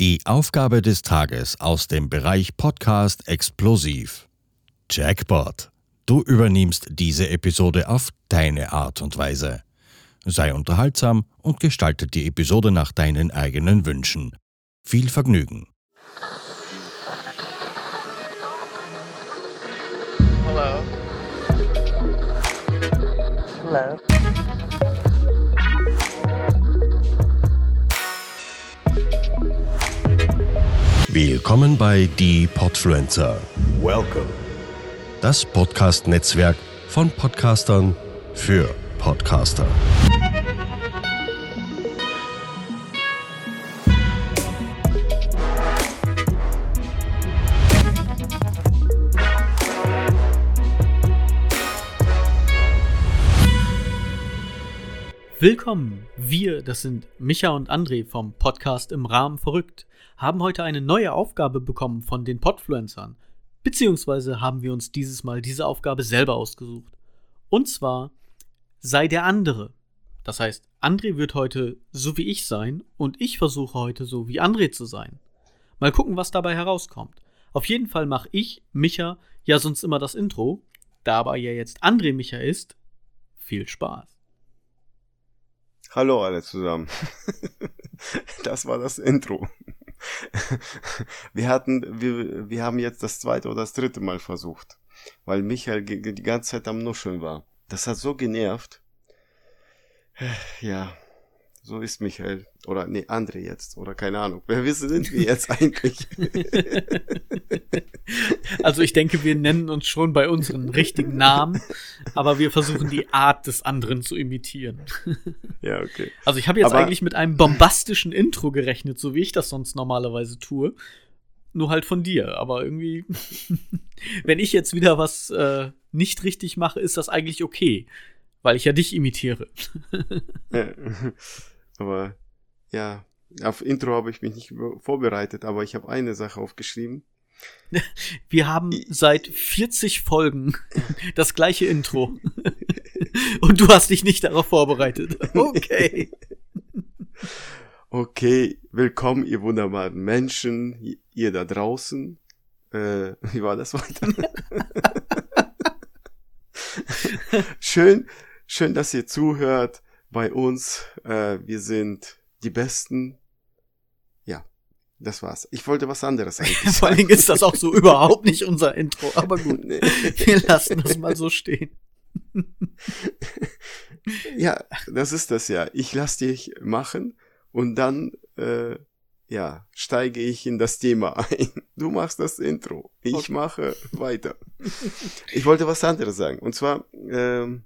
Die Aufgabe des Tages aus dem Bereich Podcast Explosiv. Jackpot. Du übernimmst diese Episode auf deine Art und Weise. Sei unterhaltsam und gestalte die Episode nach deinen eigenen Wünschen. Viel Vergnügen. Hello. Hello. Willkommen bei Die Podfluencer, Welcome. das Podcast-Netzwerk von Podcastern für Podcaster. Willkommen! Wir, das sind Micha und André vom Podcast im Rahmen verrückt, haben heute eine neue Aufgabe bekommen von den Podfluencern. Beziehungsweise haben wir uns dieses Mal diese Aufgabe selber ausgesucht. Und zwar sei der andere. Das heißt, André wird heute so wie ich sein und ich versuche heute so wie André zu sein. Mal gucken, was dabei herauskommt. Auf jeden Fall mache ich, Micha, ja sonst immer das Intro. Da aber ja jetzt André Micha ist, viel Spaß. Hallo alle zusammen. Das war das Intro. Wir hatten, wir, wir haben jetzt das zweite oder das dritte Mal versucht, weil Michael die ganze Zeit am Nuscheln war. Das hat so genervt. Ja, so ist Michael. Oder nee, André jetzt. Oder keine Ahnung. Wer wissen sind wir jetzt eigentlich? Also ich denke, wir nennen uns schon bei unseren richtigen Namen, aber wir versuchen die Art des anderen zu imitieren. Ja, okay. Also ich habe jetzt Aber- eigentlich mit einem bombastischen Intro gerechnet, so wie ich das sonst normalerweise tue. Nur halt von dir, aber irgendwie, wenn ich jetzt wieder was äh, nicht richtig mache, ist das eigentlich okay, weil ich ja dich imitiere. Aber ja, auf Intro habe ich mich nicht vorbereitet, aber ich habe eine Sache aufgeschrieben. Wir haben seit 40 Folgen das gleiche Intro. Und du hast dich nicht darauf vorbereitet. Okay. Okay, willkommen, ihr wunderbaren Menschen, ihr da draußen. Äh, wie war das weiter? schön, schön, dass ihr zuhört bei uns. Äh, wir sind die Besten. Ja, das war's. Ich wollte was anderes eigentlich Vor Dingen ist das auch so überhaupt nicht unser Intro, aber gut. Nee. Wir lassen das mal so stehen. Ja, das ist das ja. Ich lasse dich machen und dann, äh, ja, steige ich in das Thema ein. Du machst das Intro. Ich Okay. mache weiter. Ich wollte was anderes sagen. Und zwar, ähm,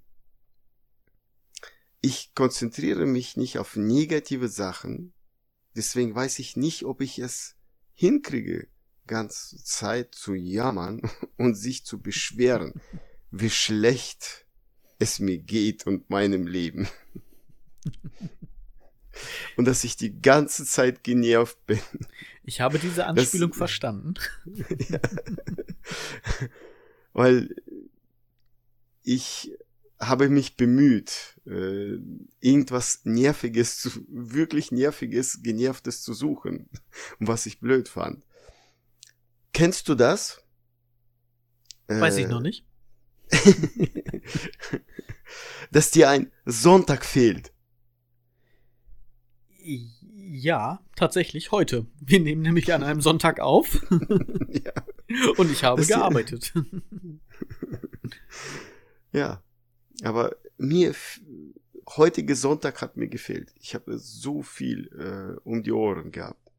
ich konzentriere mich nicht auf negative Sachen. Deswegen weiß ich nicht, ob ich es hinkriege, ganz Zeit zu jammern und sich zu beschweren, wie schlecht es mir geht und meinem Leben. Und dass ich die ganze Zeit genervt bin. Ich habe diese Anspielung verstanden. Weil ich habe mich bemüht, äh, irgendwas Nerviges, zu, wirklich Nerviges, Genervtes zu suchen, was ich blöd fand. Kennst du das? Weiß ich Äh, noch nicht. Dass dir ein Sonntag fehlt. Ja, tatsächlich heute. Wir nehmen nämlich an einem Sonntag auf ja. und ich habe Das- gearbeitet. Ja, aber mir heutige Sonntag hat mir gefehlt. Ich habe so viel äh, um die Ohren gehabt.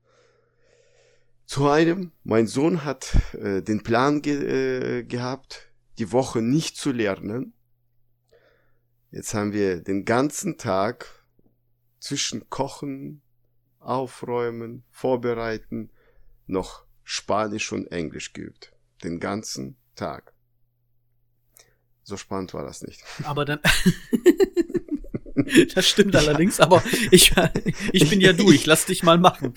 Zu einem, mein Sohn hat äh, den Plan ge äh, gehabt, die Woche nicht zu lernen. Jetzt haben wir den ganzen Tag zwischen Kochen, Aufräumen, Vorbereiten noch Spanisch und Englisch geübt. Den ganzen Tag. So spannend war das nicht. Aber dann. das stimmt allerdings, aber ich, ich bin ja du, ich lass dich mal machen.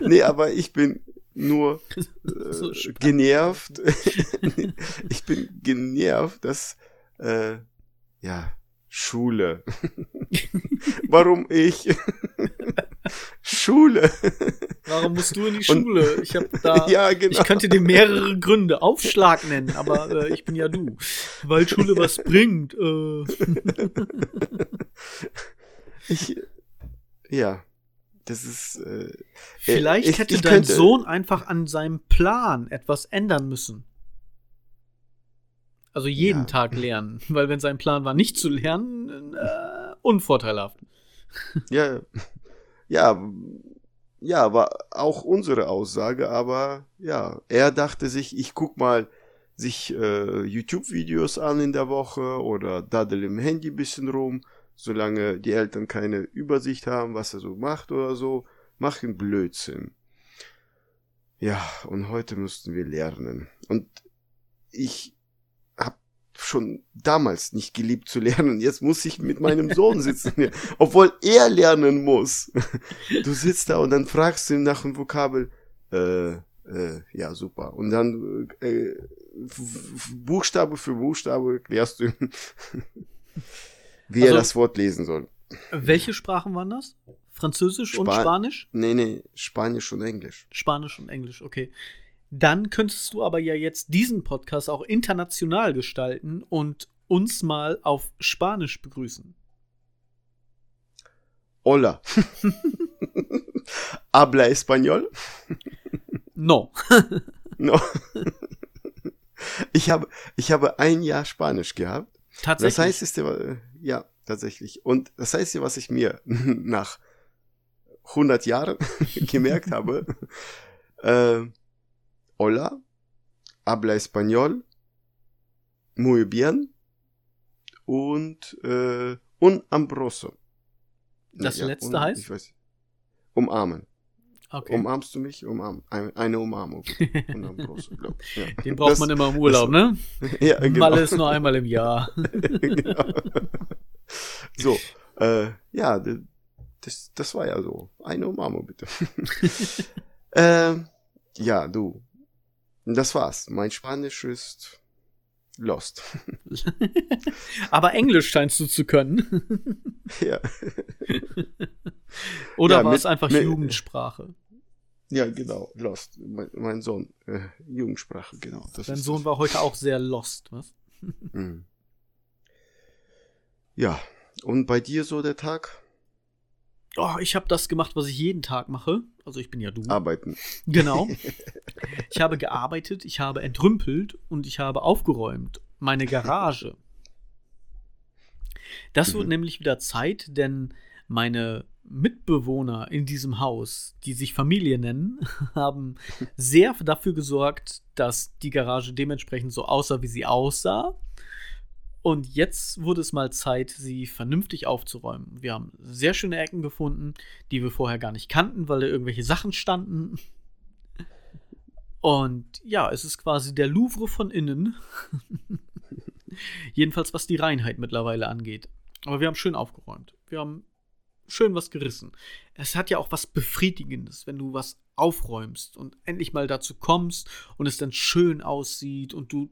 Nee, aber ich bin nur äh, So genervt. ich bin genervt, dass äh, ja Schule. Warum ich? Schule. Warum musst du in die Und- Schule? Ich habe da. ja, genau. Ich könnte dir mehrere Gründe Aufschlag nennen, aber äh, ich bin ja du. Weil Schule was bringt. Äh. ich, ja, das ist. Äh, Vielleicht ich- hätte ich dein könnte- Sohn einfach an seinem Plan etwas ändern müssen. Also jeden Ja. Tag lernen. Weil wenn sein Plan war, nicht zu lernen, äh, unvorteilhaft. ja, ja, ja, war auch unsere Aussage, aber ja, er dachte sich, ich guck mal sich äh, YouTube-Videos an in der Woche oder daddel im Handy bisschen rum, solange die Eltern keine Übersicht haben, was er so macht oder so, machen Blödsinn. Ja, und heute müssten wir lernen. Und ich schon damals nicht geliebt zu lernen. Jetzt muss ich mit meinem Sohn sitzen, obwohl er lernen muss. Du sitzt da und dann fragst du ihn nach dem Vokabel, äh, äh, ja, super. Und dann äh, Buchstabe für Buchstabe erklärst du ihm, wie er Also- das Wort lesen soll. Welche Sprachen waren das? Französisch und Spa- Spanisch? Nee, nee, Spanisch und Englisch. Spanisch und Englisch, okay. Dann könntest du aber ja jetzt diesen Podcast auch international gestalten und uns mal auf Spanisch begrüßen. Hola. Habla español? No. No. Ich habe, ich habe ein Jahr Spanisch gehabt. Tatsächlich. Das heißt, ist der, ja, tatsächlich. Und das heißt ja, was ich mir nach 100 Jahren gemerkt habe. Äh, hola, habla español, muy bien und äh, un ambroso. Das letzte un- heißt? Ich weiß, umarmen. okay. Umarmst du mich? Umarm, ein- eine Umarmung. Glaub. Ja. Den braucht Das- man immer im Urlaub, ne? Ja, genau. Malle ist nur einmal im Jahr. genau. So, äh, ja, das, das war ja so. Eine Umarmung, bitte. ähm, ja, du. Das war's. Mein Spanisch ist lost. Aber Englisch scheinst du zu können. ja. Oder Ja, war mit- es einfach mit- Jugendsprache? ja, genau, lost. Mein, mein Sohn, äh, Jugendsprache, genau. Das Dein Sohn war heute auch sehr lost, was? das. Mhm. Ja, und bei dir so der Tag? Oh, ich habe das gemacht, was ich jeden Tag mache. Also ich bin ja du. Arbeiten. Genau. Ich habe gearbeitet, ich habe entrümpelt und ich habe aufgeräumt. Meine Garage. Das wird Mhm. nämlich wieder Zeit, denn meine Mitbewohner in diesem Haus, die sich Familie nennen, haben sehr dafür gesorgt, dass die Garage dementsprechend so aussah, wie sie aussah. Und jetzt wurde es mal Zeit, sie vernünftig aufzuräumen. Wir haben sehr schöne Ecken gefunden, die wir vorher gar nicht kannten, weil da irgendwelche Sachen standen. Und ja, es ist quasi der Louvre von innen. Jedenfalls was die Reinheit mittlerweile angeht. Aber wir haben schön aufgeräumt. Wir haben schön was gerissen. Es hat ja auch was Befriedigendes, wenn du was aufräumst und endlich mal dazu kommst und es dann schön aussieht und du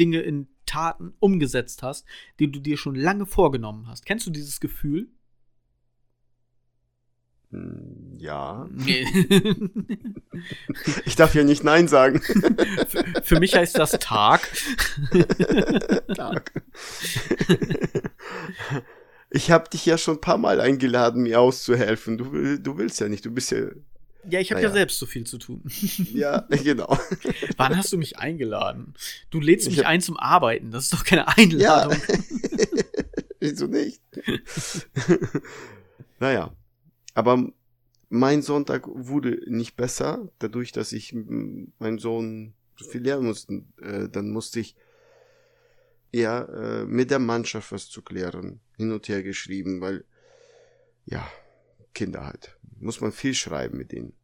Dinge in Taten umgesetzt hast, die du dir schon lange vorgenommen hast. Kennst du dieses Gefühl? Hm, Ja. Nee. Ich darf ja nicht Nein sagen. Für mich heißt das Tag. Tag. Ich habe dich ja schon ein paar Mal eingeladen, mir auszuhelfen. Du, du willst ja nicht, du bist ja. Ja, ich habe ja Naja. selbst so viel zu tun. Ja, genau. Wann hast du mich eingeladen? Du lädst Ich mich ein zum Arbeiten. Das ist doch keine Ja. Einladung. Wieso nicht? naja. Aber mein Sonntag wurde nicht besser, dadurch, dass ich meinen Sohn so viel lernen musste. Äh, dann musste ich ja äh, mit der Mannschaft was zu klären, hin und her geschrieben, weil ja, Kinder halt. Muss man viel schreiben mit denen.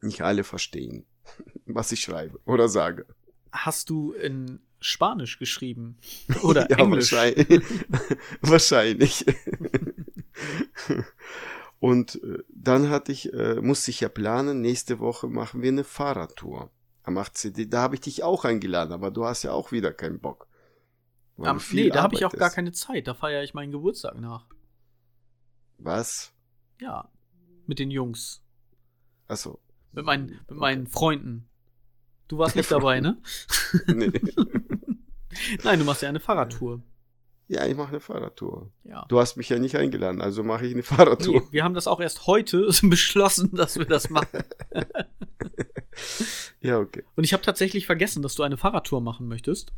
Nicht alle verstehen, was ich schreibe oder sage. Hast du in Spanisch geschrieben? Oder ja, Englisch? Wahrscheinlich. wahrscheinlich. Und äh, dann hatte ich, äh, musste ich ja planen, nächste Woche machen wir eine Fahrradtour. Am 18. Da habe ich dich auch eingeladen, aber du hast ja auch wieder keinen Bock. Am, nee, da habe ich auch gar arbeitest. keine Zeit. Da feiere ich meinen Geburtstag nach. Was? Ja, mit den Jungs. Achso. Mit meinen, mit meinen Freunden. Du warst nicht dabei, ne? Nee. Nein, du machst ja eine Fahrradtour. Ja, ich mache eine Fahrradtour. Ja. Du hast mich ja nicht eingeladen, also mache ich eine Fahrradtour. Nee, wir haben das auch erst heute beschlossen, dass wir das machen. Ja, okay. Und ich habe tatsächlich vergessen, dass du eine Fahrradtour machen möchtest.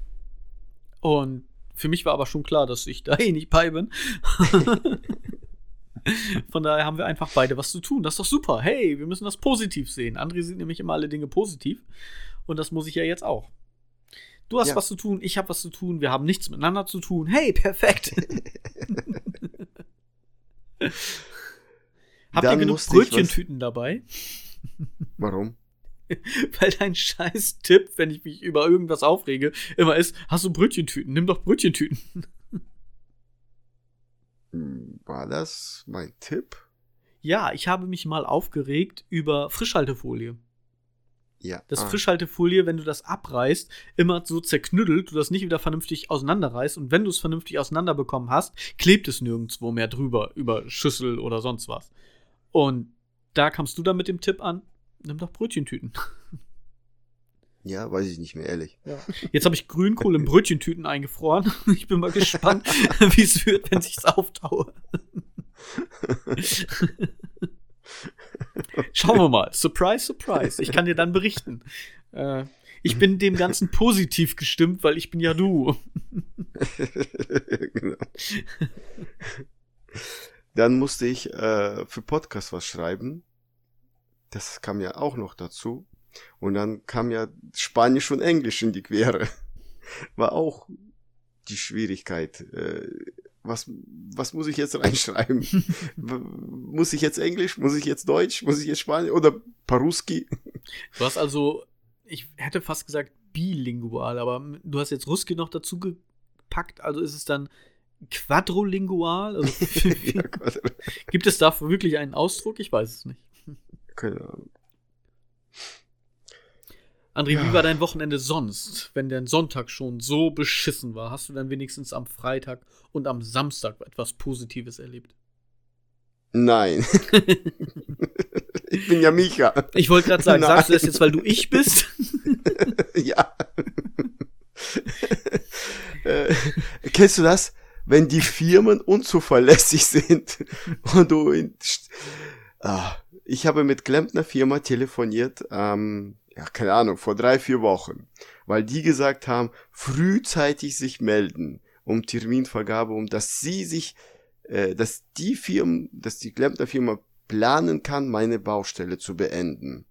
Und für mich war aber schon klar, dass ich da eh nicht bei bin. Von daher haben wir einfach beide was zu tun. Das ist doch super. Hey, wir müssen das positiv sehen. André sieht nämlich immer alle Dinge positiv. Und das muss ich ja jetzt auch. Du hast Ja. was zu tun, ich habe was zu tun, wir haben nichts miteinander zu tun. Hey, perfekt. Habt ihr genug Brötchentüten dabei? Warum? Weil dein scheiß Tipp, wenn ich mich über irgendwas aufrege, immer ist, hast du Brötchentüten? Nimm doch Brötchentüten. Hm, War das mein Tipp? Ja, ich habe mich mal aufgeregt über Frischhaltefolie. Ja. Das ah, Frischhaltefolie, wenn du das abreißt, immer so zerknüttelt, du das nicht wieder vernünftig auseinanderreißt und wenn du es vernünftig auseinanderbekommen hast, klebt es nirgendwo mehr drüber, über Schüssel oder sonst was. Und da kamst du dann mit dem Tipp an, nimm doch Brötchentüten. Ja, weiß ich nicht mehr, ehrlich. Jetzt habe ich Grünkohl in Brötchentüten eingefroren. Ich bin mal gespannt, wie es wird, wenn sich's auftaue. Schauen wir mal. Surprise, surprise. Ich kann dir dann berichten. Äh, ich bin dem Ganzen positiv gestimmt, weil ich bin ja du. genau. Dann musste ich äh, für Podcast was schreiben. Das kam ja auch noch dazu. Und dann kam ja Spanisch und Englisch in die Quere. War auch die Schwierigkeit. Äh, was, was muss ich jetzt reinschreiben? Muss ich jetzt Englisch? Muss ich jetzt Deutsch? Muss ich jetzt Spanisch? Oder Paruski? Du hast also, ich hätte fast gesagt bilingual, aber du hast jetzt Ruski noch dazu gepackt, also ist es dann quadrolingual? Also, ja, gibt es dafür wirklich einen Ausdruck? Ich weiß es nicht. keine Ahnung. André, wie Ja. war dein Wochenende sonst, wenn dein Sonntag schon so beschissen war? Hast du dann wenigstens am Freitag und am Samstag etwas Positives erlebt? Nein. ich bin ja Micha. Ich wollte gerade sagen, Nein. sagst du das jetzt, weil du ich bist? ja. äh, kennst du das? Wenn die Firmen unzuverlässig sind und du in, ah, ich habe mit Klempner Firma telefoniert, ähm, ja, keine Ahnung, vor drei, vier Wochen, weil die gesagt haben, frühzeitig sich melden um Terminvergabe, um dass sie sich, äh, dass die Firmen, dass die Klempner Firma planen kann, meine Baustelle zu beenden.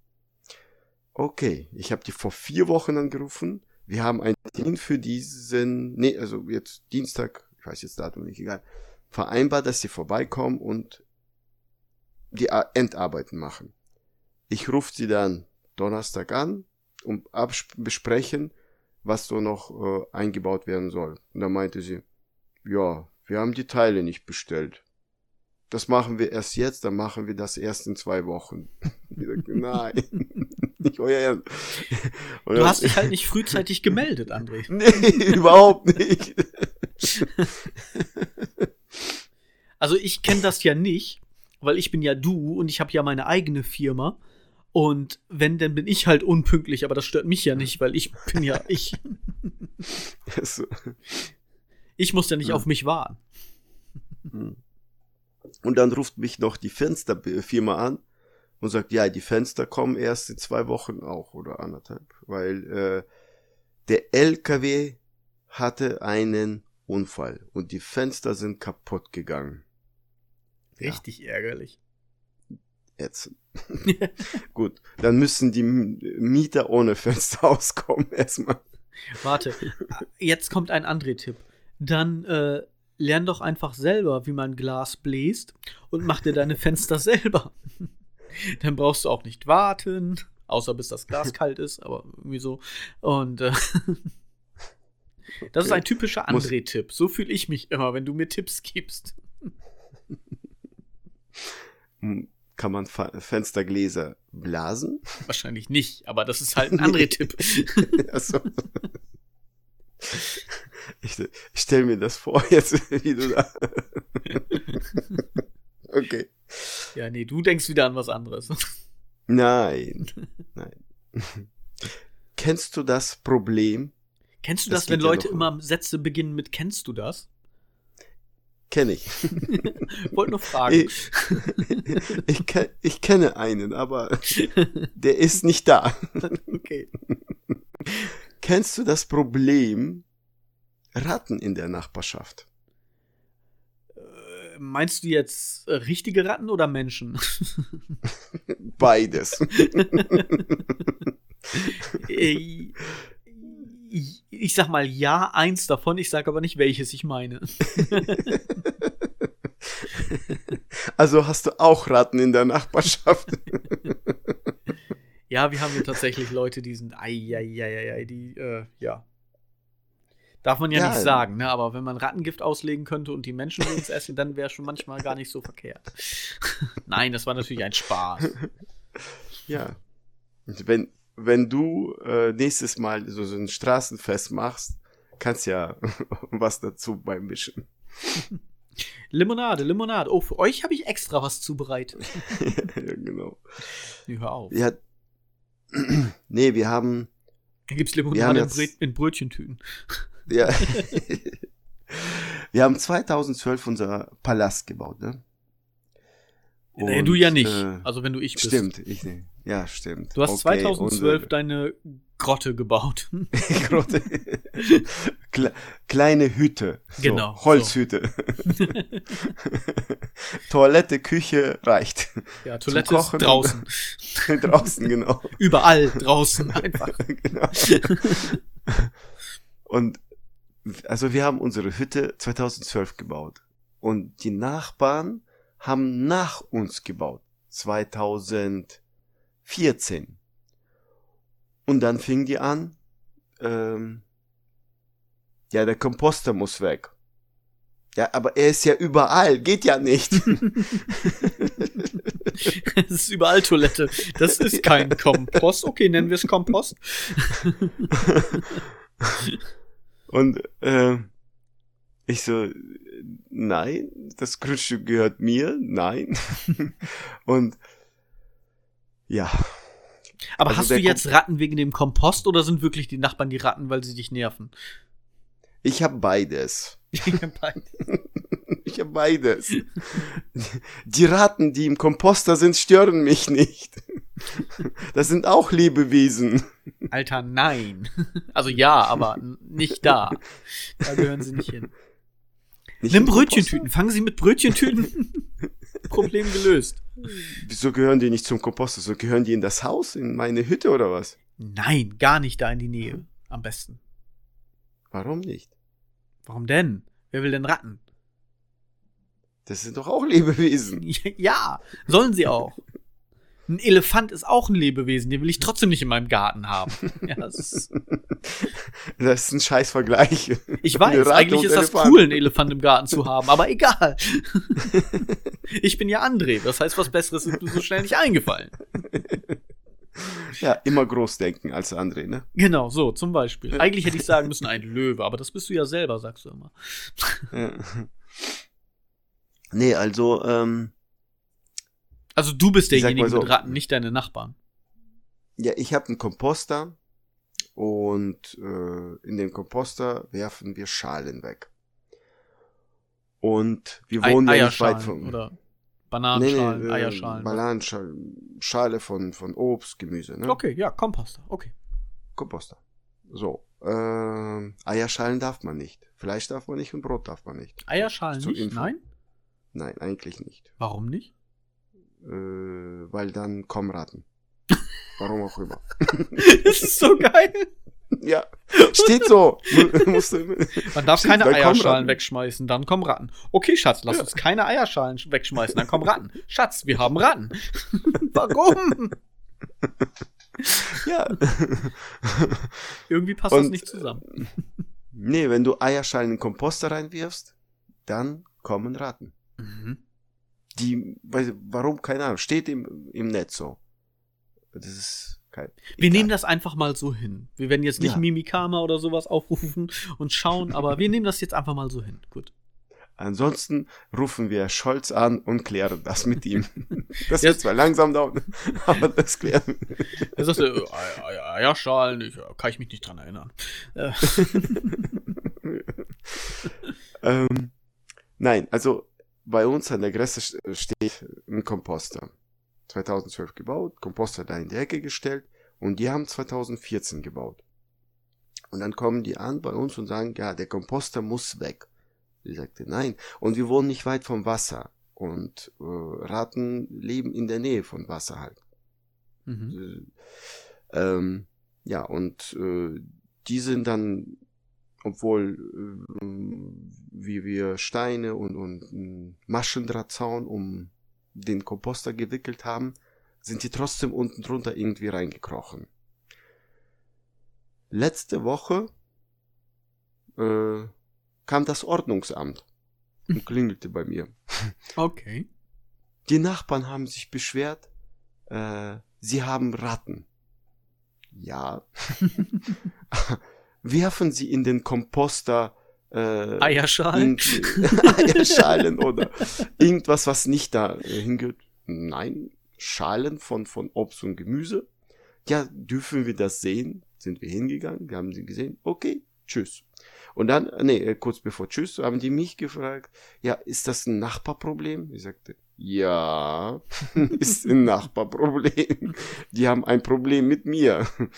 Okay, ich habe die vor vier Wochen angerufen. Wir haben einen Termin für diesen, nee, also jetzt Dienstag, ich weiß jetzt Datum nicht, egal, vereinbart, dass sie vorbeikommen und die Endarbeiten machen. Ich rufe sie dann Donnerstag an und besprechen, was so noch äh, eingebaut werden soll. Und dann meinte sie, ja, wir haben die Teile nicht bestellt. Das machen wir erst jetzt, dann machen wir das erst in zwei Wochen. Sag, Nein, nicht euer Ernst. Und Du hast dich halt nicht frühzeitig gemeldet, André. Nee, überhaupt nicht. Also ich kenne das ja nicht, weil ich bin ja du und ich habe ja meine eigene Firma. Und wenn, dann bin ich halt unpünktlich, aber das stört mich ja nicht, weil ich bin ja ich. Ich muss ja nicht Ja. auf mich warten. Und dann ruft mich noch die Fensterfirma an und sagt, ja, die Fenster kommen erst in zwei Wochen auch oder anderthalb, weil äh, der LKW hatte einen Unfall und die Fenster sind kaputt gegangen. Ja. Richtig ärgerlich. Jetzt. Gut, dann müssen die Mieter ohne Fenster auskommen erstmal. Warte, jetzt kommt ein André-Tipp. Dann äh, lern doch einfach selber, wie man Glas bläst und mach dir deine Fenster selber. Dann brauchst du auch nicht warten, außer bis das Glas kalt ist, aber irgendwie so. Und äh, das ist ein typischer André-Tipp. So fühle ich mich immer, wenn du mir Tipps gibst. Kann man Fa Fenstergläser blasen? Wahrscheinlich nicht, aber das ist halt ein André-Tipp. Achso. Ich, ich stell mir das vor jetzt, wie du da. Okay. ja, nee, du denkst wieder an was anderes. Nein, nein. Kennst du das Problem? Kennst du Das das, wenn ja Leute noch. immer Sätze beginnen mit Kennst du das? Kenne ich. Wollte nur fragen. Ich, ich, ich kenne einen, aber der ist nicht da. okay. Kennst du das Problem Ratten in der Nachbarschaft? Äh, Meinst du jetzt äh, richtige Ratten oder Menschen? Beides. Äh, ich, sag mal ja, eins davon, ich sag aber nicht, welches ich meine. Also hast du auch Ratten in der Nachbarschaft? Ja, wir haben hier tatsächlich Leute, die sind ei, die, äh, ja. Darf man ja, Ja. nicht sagen, ne? Aber wenn man Rattengift auslegen könnte und die Menschen würden es essen, dann wäre schon manchmal gar nicht so verkehrt. Nein, das war natürlich ein Spaß. Ja. Und wenn, wenn du äh, nächstes Mal so, so ein Straßenfest machst, kannst ja was dazu beim Mischen. Limonade, Limonade. Oh, für euch habe ich extra was zubereitet. ja, genau. Nee, hör auf. Ja. nee, wir haben, Hier gibt's Limonade in, jetzt- Brö in Brötchentüten. ja, wir haben 2012 unser Palast gebaut, ne? Und, du ja nicht. äh, also wenn du ich bist. Stimmt, ich ne. Ja, stimmt. Du hast Okay, 2012 und, deine Grotte gebaut. äh, Grotte. Kle kleine Hütte. So, Genau, Holzhütte. Toilette, Küche reicht. ja, Toilette ist Kochen. draußen. Draußen, genau. Überall draußen einfach. genau. Und also wir haben unsere Hütte 2012 gebaut. Und die Nachbarn haben nach uns gebaut. 2014. Und dann fing die an, ähm, ja, der Komposter muss weg. Ja, aber er ist ja überall, geht ja nicht. Es ist überall Toilette. Das ist kein Kompost. Okay, nennen wir es Kompost. Und äh, ich so, nein, das Grundstück gehört mir, nein. Und ja, Aber Also hast du jetzt Ratten wegen dem Kompost oder sind wirklich die Nachbarn die Ratten, weil sie dich nerven? ich habe beides. Ich habe beides. Die Ratten, die im Komposter sind, stören mich nicht. Das sind auch Lebewesen. Alter, nein. Also ja, aber nicht da. Da gehören sie nicht hin. Nicht Nimm? Brötchentüten. Fangen Sie mit Brötchentüten. Problem gelöst. Wieso gehören die nicht zum Komposter? So gehören die in das Haus, in meine Hütte oder was? Nein, gar nicht da in die Nähe. Am besten. Warum nicht? Warum denn? Wer will denn Ratten? Das sind doch auch Lebewesen. Ja, sollen sie auch. Ein Elefant ist auch ein Lebewesen, den will ich trotzdem nicht in meinem Garten haben. Ja, das ist, Das ist ein scheiß Vergleich. ich weiß, eigentlich ist das Elefant. cool, einen Elefant im Garten zu haben, aber egal. Ich bin ja André, das heißt, was Besseres ist mir so schnell nicht eingefallen. Ja, immer groß denken als André, ne? Genau, so, zum Beispiel. Eigentlich hätte ich sagen müssen, ein Löwe, aber das bist du ja selber, sagst du immer. Ja. Nee, also, ähm, Also du bist derjenige so. mit Ratten, nicht deine Nachbarn. ja, ich habe einen Komposter und äh, in den Komposter werfen wir Schalen weg. Und wir Ei- wohnen ja nicht weit vom... oder Bananenschalen, äh, Eierschalen. Bananenschalen, Schale von, von Obst, Gemüse, ne? Okay, ja, Komposter, okay. Komposter. So, ähm, Eierschalen darf man nicht. Fleisch darf man nicht und Brot darf man nicht. Eierschalen Zur nicht? Info. Nein? Nein, eigentlich nicht. Warum nicht? Äh, weil dann kommen Ratten. Warum auch immer. Das ist so geil. Ja, steht so. Man darf Stimmt, keine Eierschalen wegschmeißen, dann kommen Ratten. Okay, Schatz, lass uns keine Eierschalen sch- wegschmeißen, dann kommen Ratten. Schatz, wir haben Ratten. Warum? ja. Irgendwie passt das Und- nicht zusammen. Nee, wenn du Eierschalen in Komposter reinwirfst, dann kommen Ratten. Mhm. Die, weiß, warum, keine Ahnung, steht im, im Netz so. Das ist kein. Wir egal. nehmen das einfach mal so hin. Wir werden jetzt nicht Ja. Mimikama oder sowas aufrufen und schauen, aber wir nehmen das jetzt einfach mal so hin. Gut. Ansonsten rufen wir Scholz an und klären das mit ihm. Das Ja. wird zwar langsam dauern, aber das klären. Er sagte, äh, Eier- Eierschalen, ich, äh, kann ich mich nicht dran erinnern. Äh, ähm, nein, also bei uns an der Grenze st- steht ein Komposter. 2012 gebaut, Komposter da in die Ecke gestellt und die haben 2014 gebaut. Und dann kommen die an bei uns und sagen, ja, der Komposter muss weg. Ich sagte, nein. Und wir wohnen nicht weit vom Wasser. Und äh, Ratten leben in der Nähe von Wasser halt. mhm. Äh, ähm, ja, und äh, die sind dann, obwohl äh, wie wir Steine und, und einen Maschendrahtzaun um den Komposter gewickelt haben, sind die trotzdem unten drunter irgendwie reingekrochen. Letzte Woche äh, kam das Ordnungsamt und klingelte bei mir. Okay. Die Nachbarn haben sich beschwert, äh, sie haben Ratten. Ja. Werfen sie in den Komposter äh, Eierschalen. Eierschalen oder irgendwas, was nicht da äh, hingehört. Nein, Schalen von, von Obst und Gemüse. Ja, dürfen wir das sehen? Sind wir hingegangen, wir haben sie gesehen. Okay, tschüss. Und dann, äh, nee, äh, kurz bevor tschüss, haben die mich gefragt, ja, ist das ein Nachbarproblem? Ich sagte, ja, ist ein Nachbarproblem. Die haben ein Problem mit mir. Kann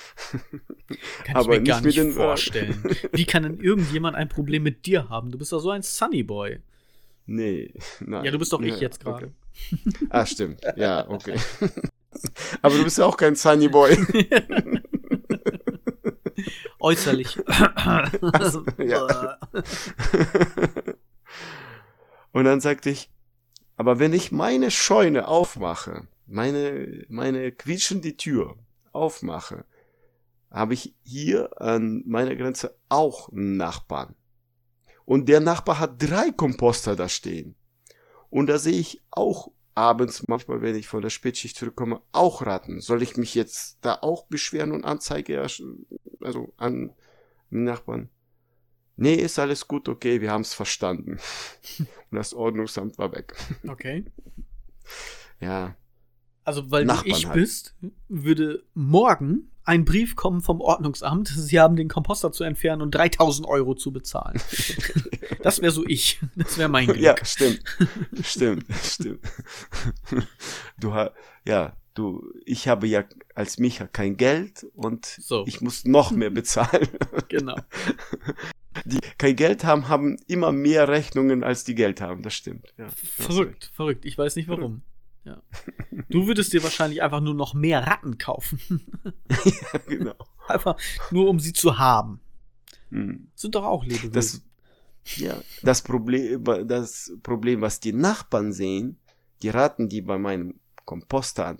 ich aber mir nicht gar mit nicht den- vorstellen. Wie kann denn irgendjemand ein Problem mit dir haben? Du bist doch so ein Sunny Boy. Nee, nein. Ja, du bist doch ich Ja, jetzt gerade. Okay. Ah, stimmt. Ja, okay. Aber du bist ja auch kein Sunny Boy. Äußerlich. ja. Und dann sagte ich, aber wenn ich meine Scheune aufmache, meine, meine quietschende Tür aufmache, habe ich hier an meiner Grenze auch einen Nachbarn. Und der Nachbar hat drei Komposter da stehen. Und da sehe ich auch abends, manchmal, wenn ich von der Spätschicht zurückkomme, auch Ratten. Soll ich mich jetzt da auch beschweren und Anzeige, also an den Nachbarn? Nee, ist alles gut, okay, wir haben es verstanden. Und das Ordnungsamt war weg. Okay. Ja, Also, weil Nachbarn du ich halt. bist, würde morgen ein Brief kommen vom Ordnungsamt, sie haben den Komposter zu entfernen und 3000 Euro zu bezahlen. das wäre so ich. Das wäre mein Glück. ja, stimmt, stimmt, stimmt. Du ha ja, du, ich habe ja als Micha kein Geld und So. ich muss noch mehr bezahlen. Genau. Die kein Geld haben, haben immer mehr Rechnungen als die Geld haben. Das stimmt. Ja, Verrückt, verrückt. Ich weiß nicht warum. Ja. Du würdest dir wahrscheinlich einfach nur noch mehr Ratten kaufen. Ja, genau. Einfach nur, um sie zu haben. Hm. Sind doch auch Lebewesen. Das, ja, das Problem, das Problem, was die Nachbarn sehen, die Ratten, die bei meinem Komposter an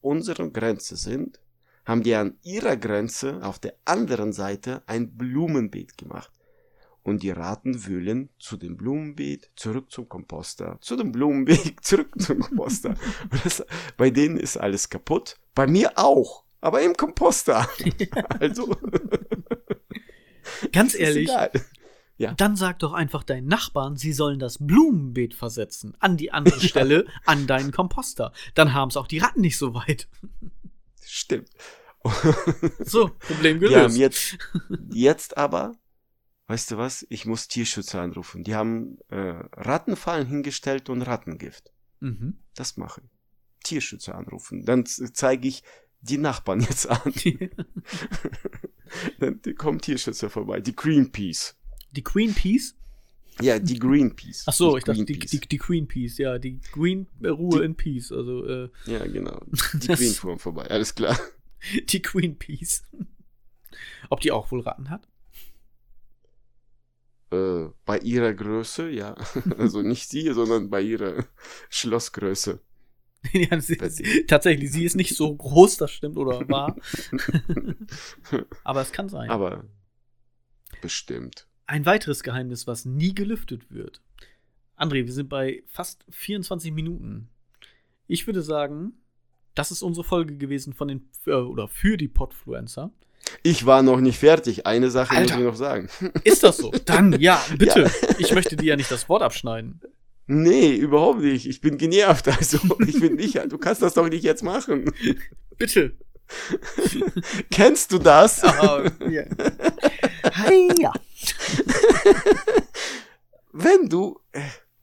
unserer Grenze sind, haben die an ihrer Grenze auf der anderen Seite ein Blumenbeet gemacht. Und die Ratten wühlen zu dem Blumenbeet, zurück zum Komposter, zu dem Blumenbeet, zurück zum Komposter. Das, bei denen ist alles kaputt. Bei mir auch. Aber im Komposter. Also, Ganz ehrlich, egal. dann sag doch einfach deinen Nachbarn, sie sollen das Blumenbeet versetzen. An die andere Stelle, an deinen Komposter. Dann haben es auch die Ratten nicht so weit. Stimmt. So, Problem haben gelöst. jetzt, jetzt aber, weißt du was, ich muss Tierschützer anrufen. Die haben äh, Rattenfallen hingestellt und Rattengift. Mhm. Das mache ich. Tierschützer anrufen. Dann zeige ich die Nachbarn jetzt an. Dann kommen Tierschützer vorbei. Die Greenpeace. Die Queen Peace? Ja, die Greenpeace. Ach so, ich dachte, die, Greenpeace. die, die Queen Peace, ja, die Green äh, Ruhe Die- in Peace, also äh, Ja, genau. Die Green fuhren vorbei. Alles klar. die Queen Peace. Ob die auch wohl Ratten hat? Äh, bei ihrer Größe, ja. Also nicht sie, sondern bei ihrer Schlossgröße. ja, sie, sie, tatsächlich, sie ist nicht so groß, das stimmt oder wahr. Aber es kann sein. Aber bestimmt. Ein weiteres Geheimnis, was nie gelüftet wird. André, wir sind bei fast 24 Minuten. Ich würde sagen, das ist unsere Folge gewesen von den äh, oder für die Podfluencer. Ich war noch nicht fertig. Eine Sache Alter. muss ich noch sagen. Ist das so? Dann, ja, bitte. Ich möchte dir ja nicht das Wort abschneiden. Nee, überhaupt nicht. Ich bin genervt. Also, ich bin nicht, du kannst das doch nicht jetzt machen. Bitte. Kennst du das? Ah, ja. Ja. Wenn du, äh,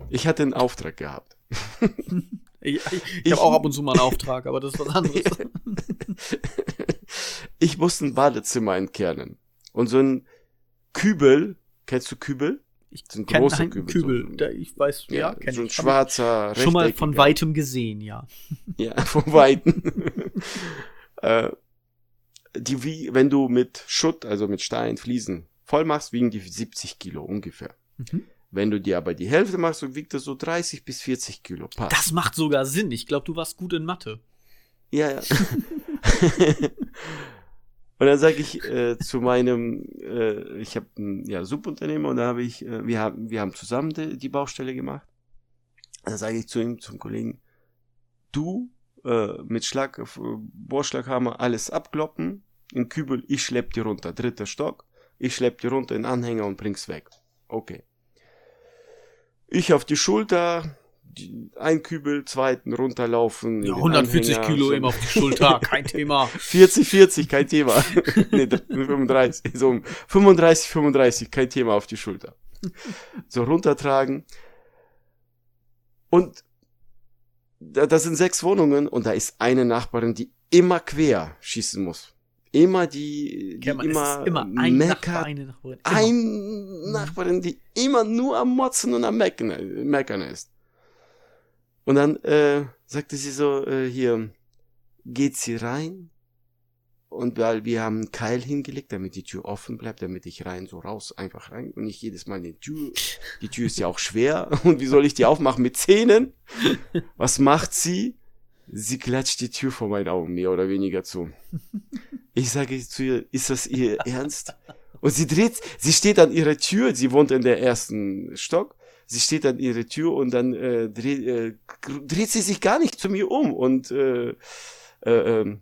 ich hatte einen Auftrag gehabt. Ich, ich, Ich- habe auch ab und zu mal einen Auftrag, aber das ist was anderes. Ich musste ein Badezimmer entkernen. Und so ein Kübel, kennst du Kübel? Ich So ein kenn großer einen Kübel, Kübel. so- Da, ich weiß, ja, kenn so ein ich. schwarzer, Schon mal von weitem gesehen, ja. Ja, von Weitem. äh, die, wie, wenn du mit Schutt, also mit Stein, Fliesen voll machst, wiegen die 70 Kilo ungefähr. Mhm. Wenn du dir aber die Hälfte machst, so wiegt das so 30 bis 40 Kilo. Passt. Das macht sogar Sinn. Ich glaube, du warst gut in Mathe. Ja, ja. und dann sage ich äh, zu meinem, äh, ich habe ein ja, Subunternehmer und da habe ich, äh, wir haben, wir haben zusammen die, die Baustelle gemacht. Dann sage ich zu ihm, zum Kollegen, du äh, mit Schlag, äh, Bohrschlaghammer alles abkloppen, in Kübel, ich schlepp die runter, dritter Stock, ich schlepp die runter in Anhänger und bring's weg. Okay. Ich auf die Schulter, ein Kübel, zweiten runterlaufen. Ja, den 140 Anhänger, Kilo so- eben auf die Schulter, kein Thema. 40, 40, kein Thema. nee, 35, so um 35, 35, kein Thema auf die Schulter. So runtertragen. Und da, das sind sechs Wohnungen und da ist eine Nachbarin, die immer quer schießen muss. Immer die, die Kennt man, immer, immer ein meckert. Nachbar, eine Nachbarin. Immer. Ein Nachbarin, die immer nur am Motzen und am Meckern, Meckern ist. Und dann äh, sagte sie so, äh, hier, geht sie rein? Und weil wir haben einen Keil hingelegt, damit die Tür offen bleibt, damit ich rein, so raus, einfach rein und nicht jedes Mal die Tür. Die Tür ist ja auch schwer. Und wie soll ich die aufmachen? Mit Zähnen? Was macht sie? Sie klatscht die Tür vor meinen Augen mehr oder weniger zu. Ich sage zu ihr, ist das ihr Ernst? Und sie dreht, sie steht an ihrer Tür, sie wohnt in der ersten Stock, sie steht an ihrer Tür und dann äh, dreht, äh, dreht sie sich gar nicht zu mir um und äh, äh, ähm,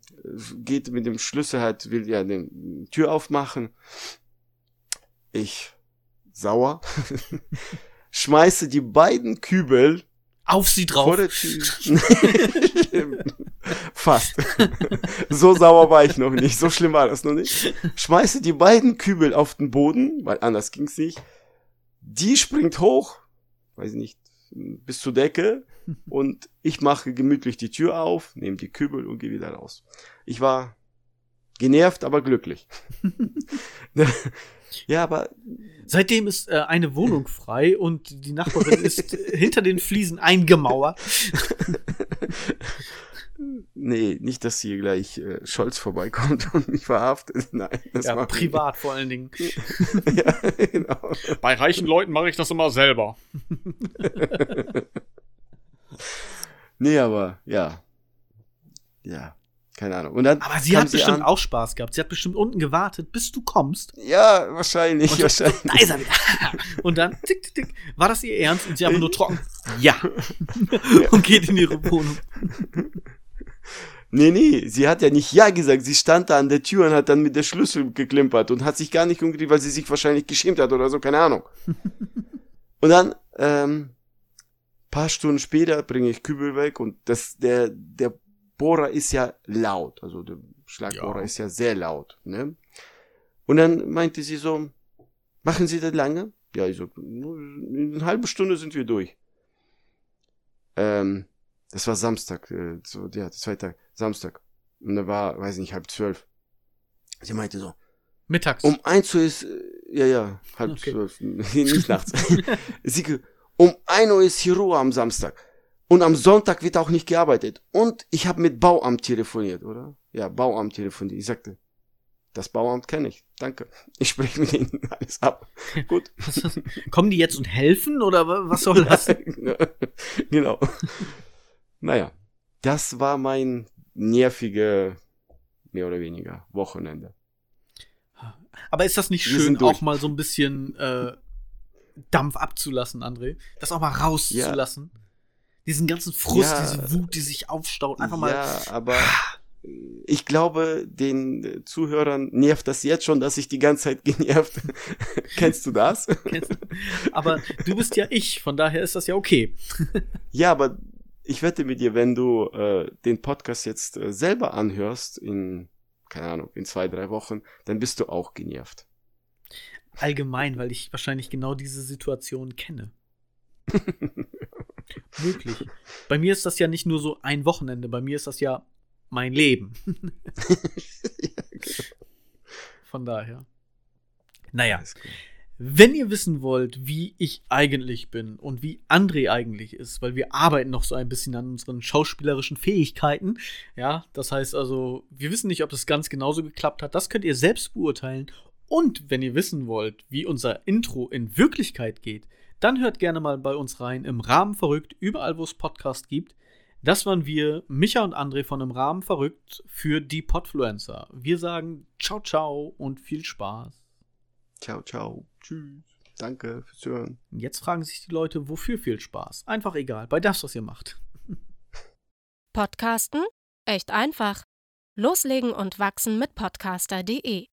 geht mit dem Schlüssel halt, will ja die Tür aufmachen. Ich, sauer, schmeiße die beiden Kübel Auf sie vor drauf. der Tür. Fast. so sauer war ich noch nicht. So schlimm war das noch nicht. Schmeiße die beiden Kübel auf den Boden, weil anders ging's nicht. Die springt hoch, weiß nicht, bis zur Decke. Und ich mache gemütlich die Tür auf, nehme die Kübel und gehe wieder raus. Ich war genervt, aber glücklich. ja, aber Seitdem ist äh, eine Wohnung frei und die Nachbarin ist hinter den Fliesen eingemauert. Nee, nicht, dass hier gleich äh, Scholz vorbeikommt und mich verhaftet. Nein, das Ja, privat vor allen Dingen. ja, genau. Bei reichen Leuten mache ich das immer selber. Nee, aber ja. Ja, keine Ahnung. Und dann Aber sie hat bestimmt an. auch Spaß gehabt. Sie hat bestimmt unten gewartet, bis du kommst. Ja, wahrscheinlich, Und wahrscheinlich. da ist er wieder. Und dann, tick, tick, tick. War das ihr Ernst? Und sie einfach nur trocken. Ja. Und geht in ihre Wohnung. Nee, nee, sie hat ja nicht Ja gesagt. Sie stand da an der Tür und hat dann mit der Schlüssel geklimpert und hat sich gar nicht umgedreht, weil sie sich wahrscheinlich geschämt hat oder so, keine Ahnung. und dann, ähm, paar Stunden später bringe ich Kübel weg und das, der, der Bohrer ist ja laut. Also der Schlagbohrer Ja. ist ja sehr laut, ne? Und dann meinte sie so, machen Sie das lange? Ja, ich so, in einer halben Stunde sind wir durch. Ähm, das war Samstag, äh, so, ja, der zweite Tag, Samstag. Und da war, weiß nicht, halb zwölf. Sie meinte so, Mittags. um eins Uhr ist, äh, ja, ja, halb Okay. zwölf, nicht nachts. Sie, um ein Uhr ist hier Ruhe am Samstag. Und am Sonntag wird auch nicht gearbeitet. Und ich habe mit Bauamt telefoniert, oder? Ja, Bauamt telefoniert. Ich sagte, das Bauamt kenne ich. Danke. Ich spreche mit ihnen alles ab. Gut. Kommen die jetzt und helfen oder wa- was soll das? genau. Naja, das war mein nervige, mehr oder weniger, Wochenende. Aber ist das nicht Wir schön, auch mal so ein bisschen äh, Dampf abzulassen, André? Das auch mal rauszulassen? Diesen ganzen Frust, Ja. diese Wut, die sich aufstaut, einfach mal. Ja, aber ich glaube, den Zuhörern nervt das jetzt schon, dass ich die ganze Zeit genervt. Kennst du das? aber du bist ja ich, von daher ist das ja okay. ja, aber ich wette mit dir, wenn du äh, den Podcast jetzt äh, selber anhörst in, keine Ahnung, in zwei, drei Wochen, dann bist du auch genervt. Allgemein, weil ich wahrscheinlich genau diese Situation kenne. Möglich. Bei mir ist das ja nicht nur so ein Wochenende, bei mir ist das ja mein Leben. ja, genau. Von daher. Naja. Wenn ihr wissen wollt, wie ich eigentlich bin und wie André eigentlich ist, weil wir arbeiten noch so ein bisschen an unseren schauspielerischen Fähigkeiten, ja, das heißt also, wir wissen nicht, ob das ganz genauso geklappt hat, das könnt ihr selbst beurteilen. Und wenn ihr wissen wollt, wie unser Intro in Wirklichkeit geht, dann hört gerne mal bei uns rein im Rahmen verrückt, überall wo es Podcast gibt. Das waren wir, Micha und André von im Rahmen verrückt für die Podfluencer. Wir sagen ciao, ciao und viel Spaß. Ciao, ciao. Tschüss. Danke fürs Hören. Jetzt fragen sich die Leute, wofür viel Spaß? Einfach egal, bei das, was ihr macht. Podcasten? Echt einfach. Loslegen und wachsen mit podcaster.de